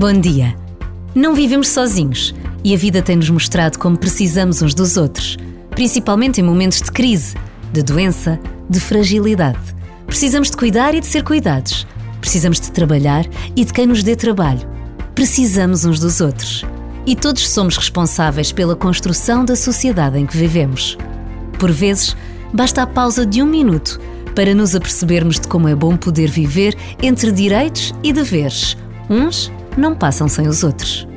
Bom dia. Não vivemos sozinhos e a vida tem-nos mostrado como precisamos uns dos outros, principalmente em momentos de crise, de doença, de fragilidade. Precisamos de cuidar e de ser cuidados. Precisamos de trabalhar e de quem nos dê trabalho. Precisamos uns dos outros. E todos somos responsáveis pela construção da sociedade em que vivemos. Por vezes, basta a pausa de um minuto para nos apercebermos de como é bom poder viver entre direitos e deveres. Uns não passam sem os outros.